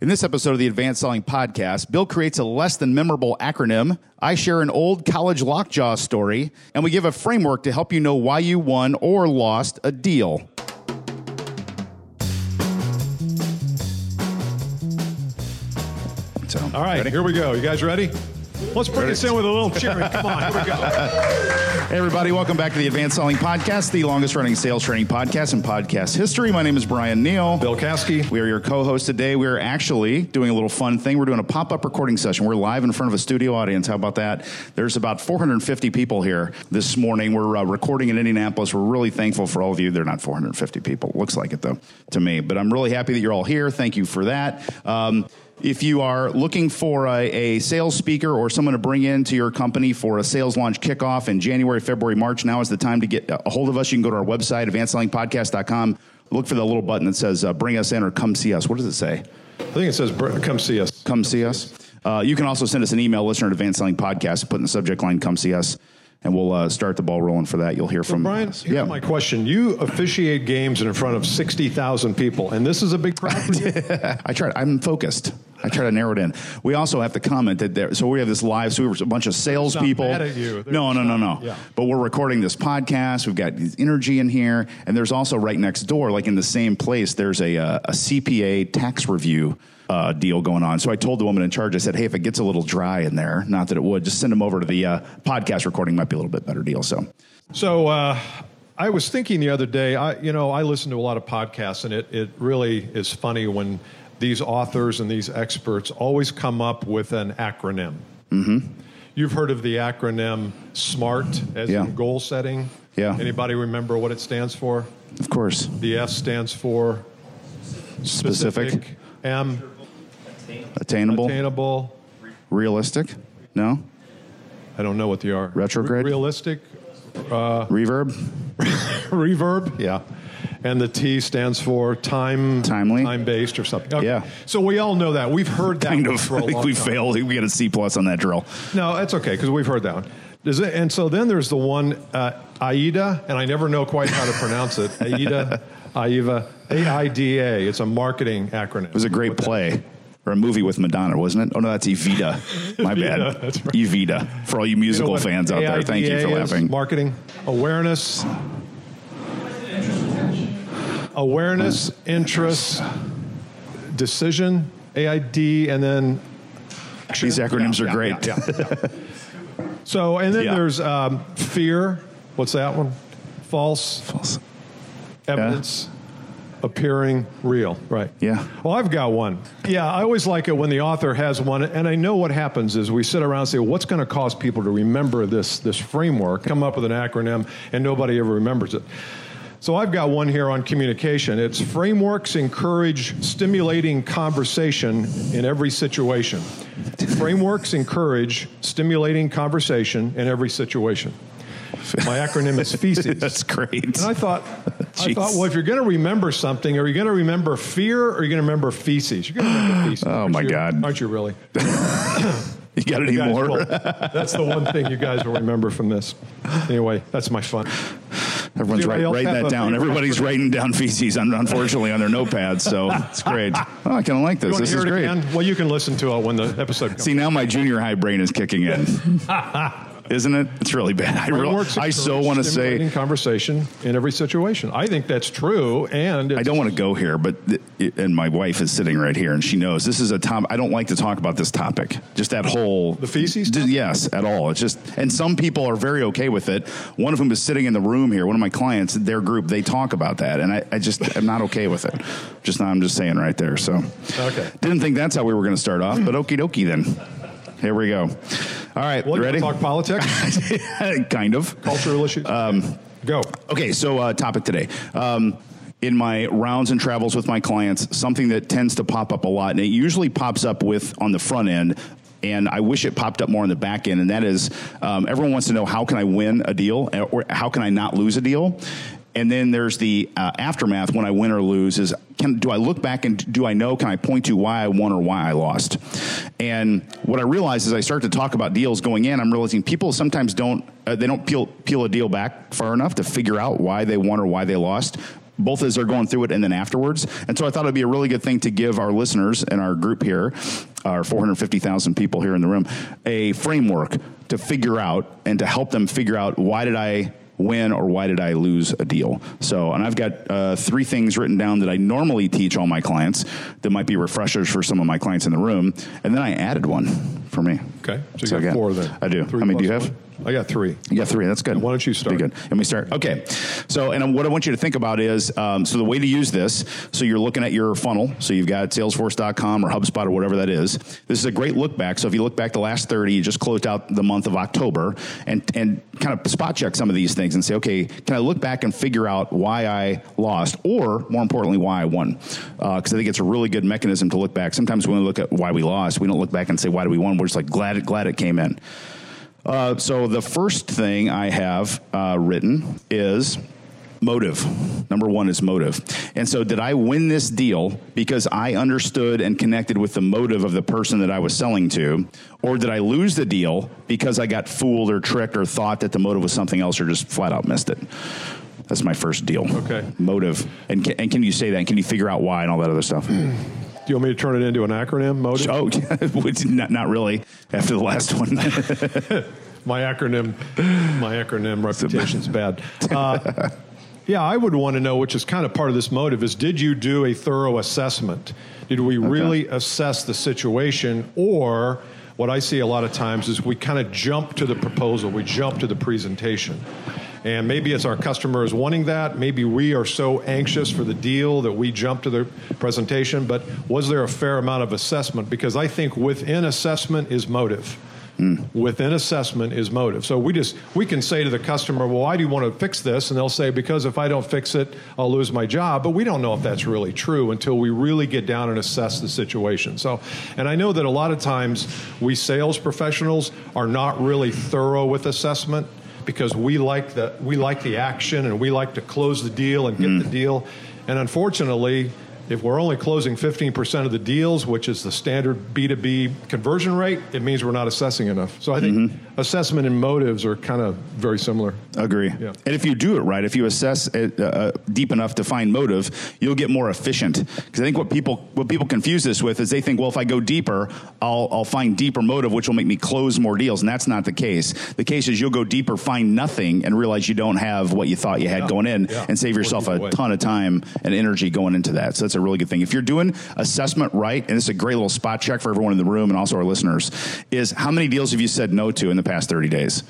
In this episode of the Advanced Selling Podcast, Bill creates a less than memorable acronym. I share an old college lockjaw story, and we give a framework to help you know why you won or lost a deal. So, All right, ready? here we go. You guys ready? Let's bring this in with a little cheering. Come on, here we go. Hey, everybody, welcome back to the Advanced Selling Podcast, the longest running sales training podcast in podcast history. My name is Bryan Neale. Bill Caskey. We are your co-host today. We are actually doing a little fun thing. We're doing a pop-up recording session. We're live in front of a studio audience. How about that? There's about 450 people here this morning. We're uh, recording in Indianapolis. We're really thankful for all of you. They're not 450 people. Looks like it though to me, but I'm really happy that you're all here. Thank you for that. Um, if you are looking for a, a sales speaker or someone to bring into your company for a sales launch kickoff in January, February, March, now is the time to get a hold of us. You can go to our website, advancedsellingpodcast.com. Look for the little button that says uh, bring us in or come see us. What does it say? I think it says, "Br- come see us. Come see us. Uh, you can also send us an email, listener at Advanced Selling Podcast, put in the subject line, come see us, and we'll uh, start the ball rolling for that. You'll hear from Bryan, us. here's Yeah. my question. You officiate games in front of 60,000 people, and this is a big crowd? I try. I'm focused. I try to narrow it in. We also have to comment that there. So we have this live. So we were a bunch of salespeople. mad at you. They're No, no, no, no. Yeah. But we're recording this podcast. We've got energy in here, and there's also right next door, like in the same place, there's a uh, a CPA tax review. Uh, deal going on. So I told the woman in charge, I said, hey, if it gets a little dry in there, not that it would, just send them over to the uh, podcast recording, might be a little bit better deal. So So uh, I was thinking the other day, I, you know, I listen to a lot of podcasts, and it, it really is funny when these authors and these experts always come up with an acronym. Mm-hmm. You've heard of the acronym SMART as Yeah. in goal setting. Yeah. Anybody remember what it stands for? of course, The S stands for specific, M, attainable, attainable. realistic, no, I don't know what they are. Retrograde? Re- realistic. reverb, Reverb. Yeah. And the T stands for time. Timely. Time based or something. Okay. Yeah. So we all know that. We've heard that kind one of. for a I think long we time. failed. We got a C plus on that drill. No, that's okay because we've heard that one. Does it, and so then there's the one uh, AIDA, and I never know quite how to pronounce it. AIDA, AIVA, A-I-D-A. It's a marketing acronym. It was a great play or a movie with Madonna, wasn't it? Oh no, that's Evita. My bad. Evita, that's right. Evita. For all you musical fans out there, thank you for laughing. Marketing, awareness, awareness, interest, decision, AID, and then action. These acronyms Yeah, are great. yeah, yeah, yeah. So, and then Yeah. there's um, fear. What's that one? False False. evidence appearing real. Right. Yeah. Well, I've got one. Yeah, I always like it when the author has one, and I know what happens is we sit around and say, "What's going to cause people to remember this this framework?" Come up with an acronym, and nobody ever remembers it. So I've got one here on communication. It's frameworks encourage stimulating conversation in every situation. frameworks encourage stimulating conversation in every situation. My acronym is feces. That's great. And I thought, I thought, well, if you're going to remember something, are you going to remember fear or are you going to remember feces? You're going to remember feces. Oh, my you? God. Aren't you really? you got any more? will- that's the one thing you guys will remember from this. Anyway, that's my fun. Everyone's Does write, writing that down. Everybody's writing down feces, unfortunately, on their notepads. So it's great. Oh, I kind of like this. This is great. again? Well, you can listen to it when the episode comes. See, now my junior high brain is kicking in. Isn't it? It's really bad. I, real, Frameworks I so want to say conversation in every situation. I think that's true, and I don't want to go here, but th- and my wife is sitting right here, and she knows this is a top. I don't like to talk about this topic. Just that whole The feces D- yes, at all. It's just, and some people are very okay with it. One of whom is sitting in the room here. One of my clients, their group, they talk about that, and I, I just, I'm not okay with it. Just. I'm just saying right there. So, Okay. Didn't think that's how we were going to start off, but okie dokie then. Here we go. All right, Well, ready? talk politics, kind of. cultural issues. Um, Go. Okay, so uh, topic today. Um, in my rounds and travels with my clients, something that tends to pop up a lot, and it usually pops up with on the front end. And I wish it popped up more on the back end, and that is um, everyone wants to know how can I win a deal or how can I not lose a deal? And then there's the uh, aftermath when I win or lose is can do I look back and do I know can I point to why I won or why I lost? And what I realize is I start to talk about deals going in, I'm realizing people sometimes don't uh, they don't peel peel a deal back far enough to figure out why they won or why they lost. both as they're going through it and then afterwards. And so I thought it'd be a really good thing to give our listeners and our group here, our 450,000 people here in the room, a framework to figure out and to help them figure out why did I win or why did I lose a deal. So, and I've got uh, three things written down that I normally teach all my clients that might be refreshers for some of my clients in the room. And then I added one for me. Okay, so you so got again, four then. I do. Three How many do you have? One? I got three. You got three. That's good. Why don't you start? Be good. Let me start. Okay. So, and what I want you to think about is um, so the way to use this. So you're looking at your funnel. So you've got Salesforce.com or HubSpot or whatever that is. This is a great look back. So if you look back the last 30, you just closed out the month of October, and and kind of spot check some of these things and say, okay, can I look back and figure out why I lost, or more importantly, why I won? Because uh, I think it's a really good mechanism to look back. Sometimes when we look at why we lost, we don't look back and say why did we won. We're just like glad glad it came in. Uh, so the first thing I have uh, written is motive. Number one is motive. And so, did I win this deal because I understood and connected with the motive of the person that I was selling to? Or did I lose the deal because I got fooled or tricked or thought that the motive was something else or just flat out missed it? That's my first deal. Okay. Motive. And can, and can you say that? And can you figure out why and all that other stuff? Do you want me to turn it into an acronym, Motive? Oh, not, not really. After the last one, my acronym, my acronym reputation's bad. Uh, yeah, I would want to know, which is kind of part of this motive, is did you do a thorough assessment? Did we okay. really assess the situation, or what I see a lot of times is we kind of jump to the proposal, we jump to the presentation. And maybe it's our customers wanting that. Maybe we are so anxious for the deal that we jump to the presentation. But was there a fair amount of assessment? Because I think within assessment is motive. Mm. Within assessment is motive. So we just we can say to the customer, "Well, why do you want to fix this?" And they'll say, "Because if I don't fix it, I'll lose my job." But we don't know if that's really true until we really get down and assess the situation. So, and I know that a lot of times we sales professionals are not really thorough with assessment because we like the we like the action and we like to close the deal and get mm. the deal. And unfortunately, if we're only closing 15% of the deals, which is the standard B2B conversion rate, it means we're not assessing enough. So I think mm-hmm. assessment and motives are kind of very similar. Agree. Yeah. And if you do it right, if you assess it uh, uh deep enough to find motive, you'll get more efficient. Because I think what people what people confuse this with is they think, well, if I go deeper, I'll, I'll find deeper motive, which will make me close more deals. And that's not the case. The case is you'll go deeper, find nothing, and realize you don't have what you thought you had yeah. going in, yeah. and save yourself a ton of time and energy going into that. So that's a really good thing. If you're doing assessment right, and this is a great little spot check for everyone in the room and also our listeners, is how many deals have you said no to in the past 30 days?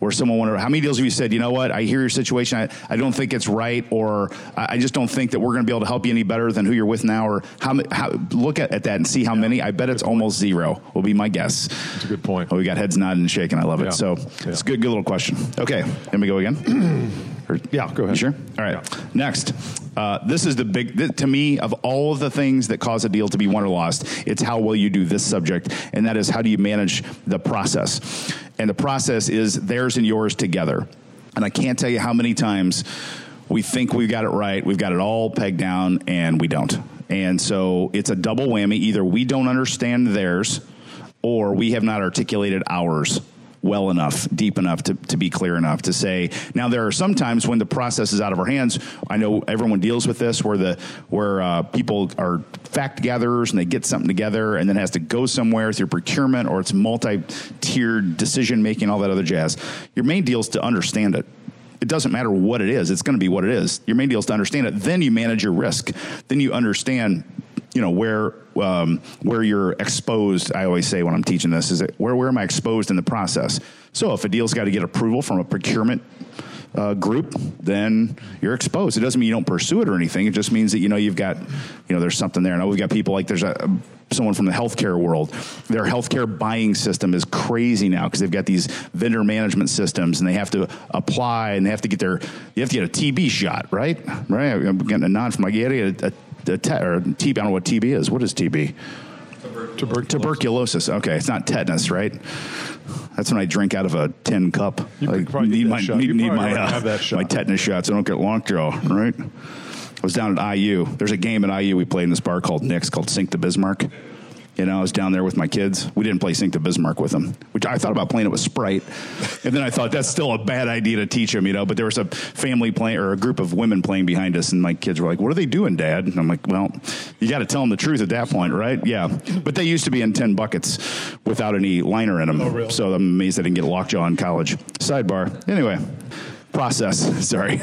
Where someone wondered, how many deals have you said, you know what, I hear your situation, I, I don't think it's right, or I just don't think that we're going to be able to help you any better than who you're with now, or how, how look at, at that and see how many. I bet it's almost zero, will be my guess. That's a good point. Oh, we got heads nodding and shaking. I love it. Yeah. So yeah. it's a good, good little question. Okay, let me go again. Or, yeah, go ahead. Sure? All right. Yeah. Next, uh, this is the big th- to me of all of the things that cause a deal to be won or lost. It's how well you do this subject, and that is how do you manage the process. And the process is theirs and yours together. And I can't tell you how many times we think we've got it right, we've got it all pegged down, and we don't. And so it's a double whammy. Either we don't understand theirs, or we have not articulated ours well enough, deep enough to, to be clear enough to say. Now, there are some times when the process is out of our hands. I know everyone deals with this, where the where uh, people are fact gatherers and they get something together, and then has to go somewhere through procurement or it's multi-tiered decision making, all that other jazz. Your main deal is to understand it it doesn't matter what it is. It's going to be what it is. Your main deal is to understand it. Then you manage your risk. Then you understand you know where um, where you're exposed. I always say when I'm teaching this is that where where am I exposed in the process? So if a deal's got to get approval from a procurement uh, group, then you're exposed. It doesn't mean you don't pursue it or anything. It just means that you know you've got you know there's something there. Now we've got people like there's a someone from the healthcare world. Their healthcare buying system is crazy now because they've got these vendor management systems and they have to apply and they have to get their you have to get a TB shot, right? Right. I'm getting a nod from like you get a, the te- or TB. I don't know what TB is. What is TB? Tuberculosis. Tuberculosis. Okay, it's not tetanus, right? That's when I drink out of a tin cup. You I need my need, need my uh, my tetanus shots. I don't get long lockjaw, right? I was down at IU. There's a game at IU we played in this bar called Nick's called Sink the Bismarck. You know, I was down there with my kids. We didn't play Sink the Bismarck with them, which I thought about playing it with Sprite. and then I thought that's still a bad idea to teach them, you know. But there was a family playing or a group of women playing behind us, and my kids were like, What are they doing, Dad? And I'm like, Well, you got to tell them the truth at that point, right? Yeah. But they used to be in 10 buckets without any liner in them. Oh, really? So I'm amazed I didn't get a lockjaw in college. Sidebar. Anyway, process. Sorry.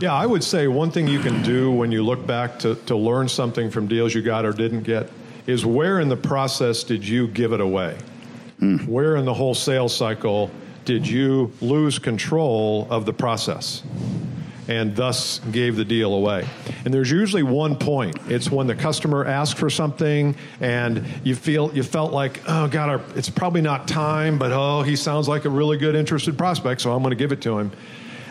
Yeah, I would say one thing you can do when you look back to, to learn something from deals you got or didn't get is where in the process did you give it away? Hmm. Where in the whole sales cycle did you lose control of the process? and thus gave the deal away. And there's usually one point. It's when the customer asks for something and you feel you felt like, oh God, our, it's probably not time, but oh, he sounds like a really good interested prospect, so I'm going to give it to him.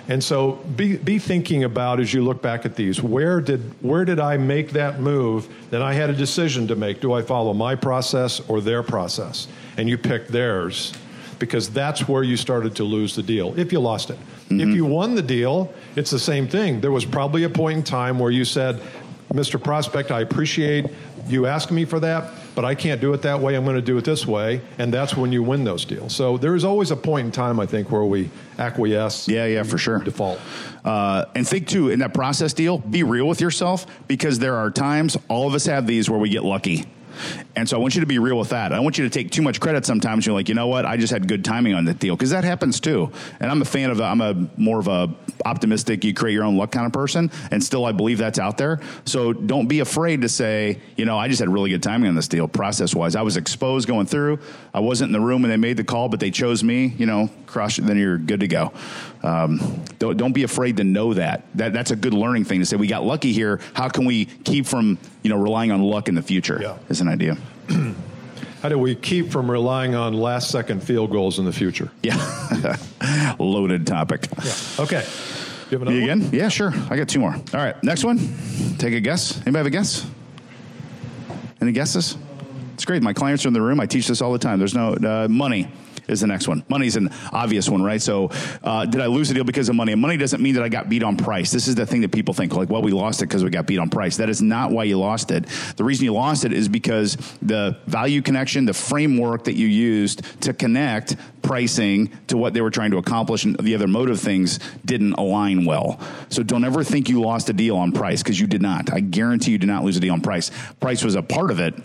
And so be, be thinking about as you look back at these, where did where did I make that move? Then I had a decision to make. Do I follow my process or their process? And you picked theirs because that's where you started to lose the deal if you lost it. Mm-hmm. If you won the deal, it's the same thing. There was probably a point in time where you said, Mr. Prospect, I appreciate you asking me for that, but I can't do it that way. I'm going to do it this way. And that's when you win those deals. So there is always a point in time, I think, where we acquiesce. Yeah, yeah, for sure. Default. Uh, and think too, in that process deal, be real with yourself because there are times, all of us have these where we get lucky. And so I want you to be real with that. I want you to take too much credit sometimes. You're like, you know what? I just had good timing on that deal because that happens too. And I'm a fan of. I'm a more of a optimistic. You create your own luck kind of person. And still, I believe that's out there. So don't be afraid to say, you know, I just had really good timing on this deal, process wise. I was exposed going through. I wasn't in the room when they made the call, but they chose me. You know, crush. Then you're good to go. Um, don't don't be afraid to know that. That that's a good learning thing to say. We got lucky here. How can we keep from you know relying on luck in the future? Yeah. Is an idea. How do we keep from relying on last second field goals in the future? Yeah. Loaded topic. Yeah. Okay. You have another Me one? again? Yeah, sure. I got two more. All right. Next one. Take a guess. Anybody have a guess? Any guesses? It's great. My clients are in the room. I teach this all the time. There's no uh, money is the next one. Money's an obvious one, right? So, uh, did I lose a deal because of money? And money doesn't mean that I got beat on price. This is the thing that people think, like, well, we lost it because we got beat on price. That is not why you lost it. The reason you lost it is because the value connection, the framework that you used to connect pricing to what they were trying to accomplish and the other motive things didn't align well. So, don't ever think you lost a deal on price because you did not. I guarantee you did not lose a deal on price. Price was a part of it,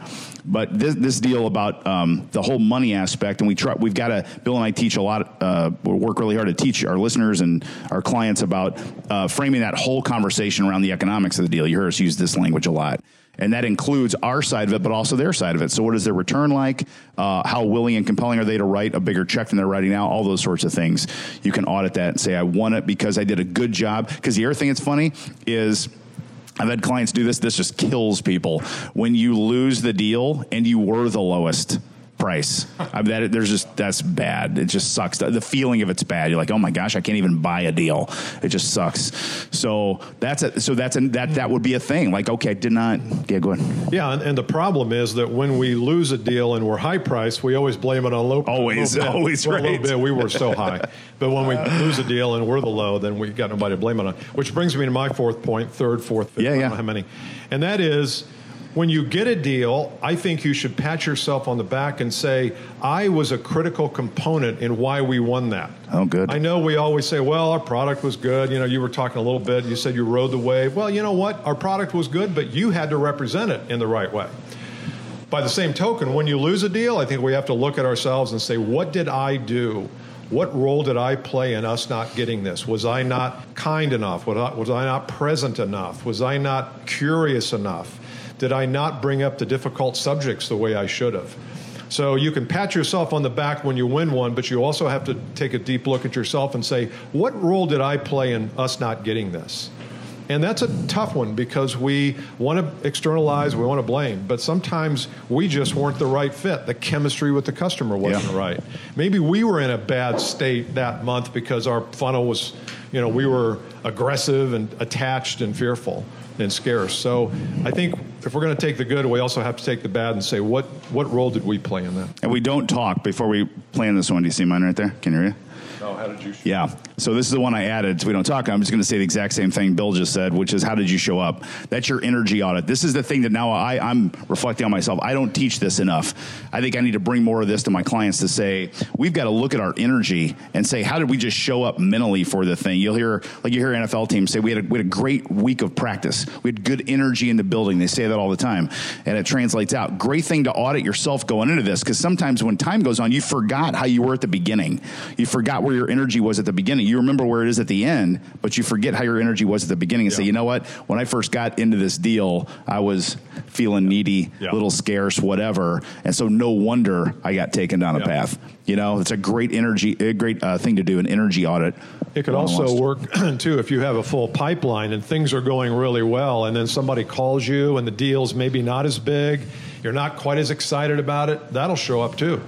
but this, this deal about um, the whole money aspect, and we try, we've got to. Bill and I teach a lot. Uh, we work really hard to teach our listeners and our clients about uh, framing that whole conversation around the economics of the deal. You heard us use this language a lot. And that includes our side of it, but also their side of it. So, what is their return like? Uh, how willing and compelling are they to write a bigger check than they're writing now? All those sorts of things. You can audit that and say, I won it because I did a good job. Because the other thing that's funny is I've had clients do this. This just kills people. When you lose the deal and you were the lowest price, I mean, that there's just that's bad. It just sucks. The, the feeling of it's bad. You're like, oh my gosh, I can't even buy a deal. It just sucks. So that's a, so that's a, that that would be a thing. Like, okay, I did not. Yeah, go ahead. Yeah, and, and the problem is that when we lose a deal and we're high price, we always blame it on low. Always, low always Well, right. Bid, we were so high, but when we lose a deal and we're the low, then we got nobody to blame it on. Which brings me to my fourth point, third, fourth, fifth. Yeah, I don't yeah. know how many, and that is. When you get a deal, I think you should pat yourself on the back and say, I was a critical component in why we won that. Oh, good. I know we always say, well, our product was good. You know, you were talking a little bit. You said you rode the wave. Well, you know what? Our product was good, but you had to represent it in the right way. By the same token, when you lose a deal, I think we have to look at ourselves and say, what did I do? What role did I play in us not getting this? Was I not kind enough? Was I, was I not present enough? Was I not curious enough? Did I not bring up the difficult subjects the way I should have? So you can pat yourself on the back when you win one, but you also have to take a deep look at yourself and say, what role did I play in us not getting this? And that's a tough one because we want to externalize, we want to blame, but sometimes we just weren't the right fit. The chemistry with the customer wasn't Yeah. right. Maybe we were in a bad state that month because our funnel was, you know, we were aggressive and attached and fearful and scarce. So I think if we're going to take the good, we also have to take the bad and say, what, what role did we play in that? And we don't talk before we plan this one. Do you see mine right there? Can you hear? it? Yeah. So this is the one I added. So we don't talk. I'm just going to say the exact same thing Bill just said, which is how did you show up? That's your energy audit. This is the thing that now I, I'm reflecting on myself. I don't teach this enough. I think I need to bring more of this to my clients to say we've got to look at our energy and say how did we just show up mentally for the thing. You'll hear like you hear NFL teams say we had a, we had a great week of practice. We had good energy in the building. They say that all the time, and it translates out. Great thing to audit yourself going into this because sometimes when time goes on, you forgot how you were at the beginning. You forgot where your energy was at the beginning. You remember where it is at the end, but you forget how your energy was at the beginning and yeah. say, you know what? When I first got into this deal, I was feeling needy, a yeah. little scarce, whatever. And so no wonder I got taken down yeah. a path. You know, it's a great energy, a great uh, thing to do, an energy audit. It could also work too if you have a full pipeline and things are going really well, and then somebody calls you and the deal's maybe not as big, you're not quite as excited about it. That'll show up too.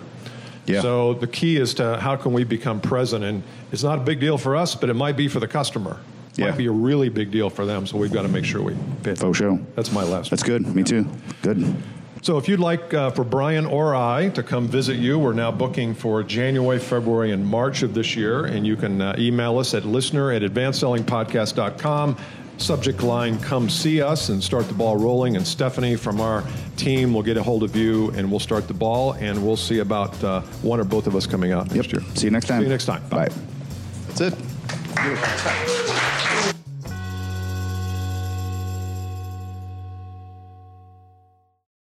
Yeah. So the key is to how can we become present, and it's not a big deal for us, but it might be for the customer. It yeah. might be a really big deal for them. So we've got to make sure we pay. Faux show. That's my last. That's good. Me too. Good. So if you'd like uh, for Bryan or I to come visit you, we're now booking for January, February, and March of this year. And you can uh, email us at listener at advancedsellingpodcast.com. Subject line, come see us and start the ball rolling. And Stephanie from our team will get a hold of you and we'll start the ball. And we'll see about uh, one or both of us coming out next yep. year. See you next time. See you next time. Bye. Bye. That's it.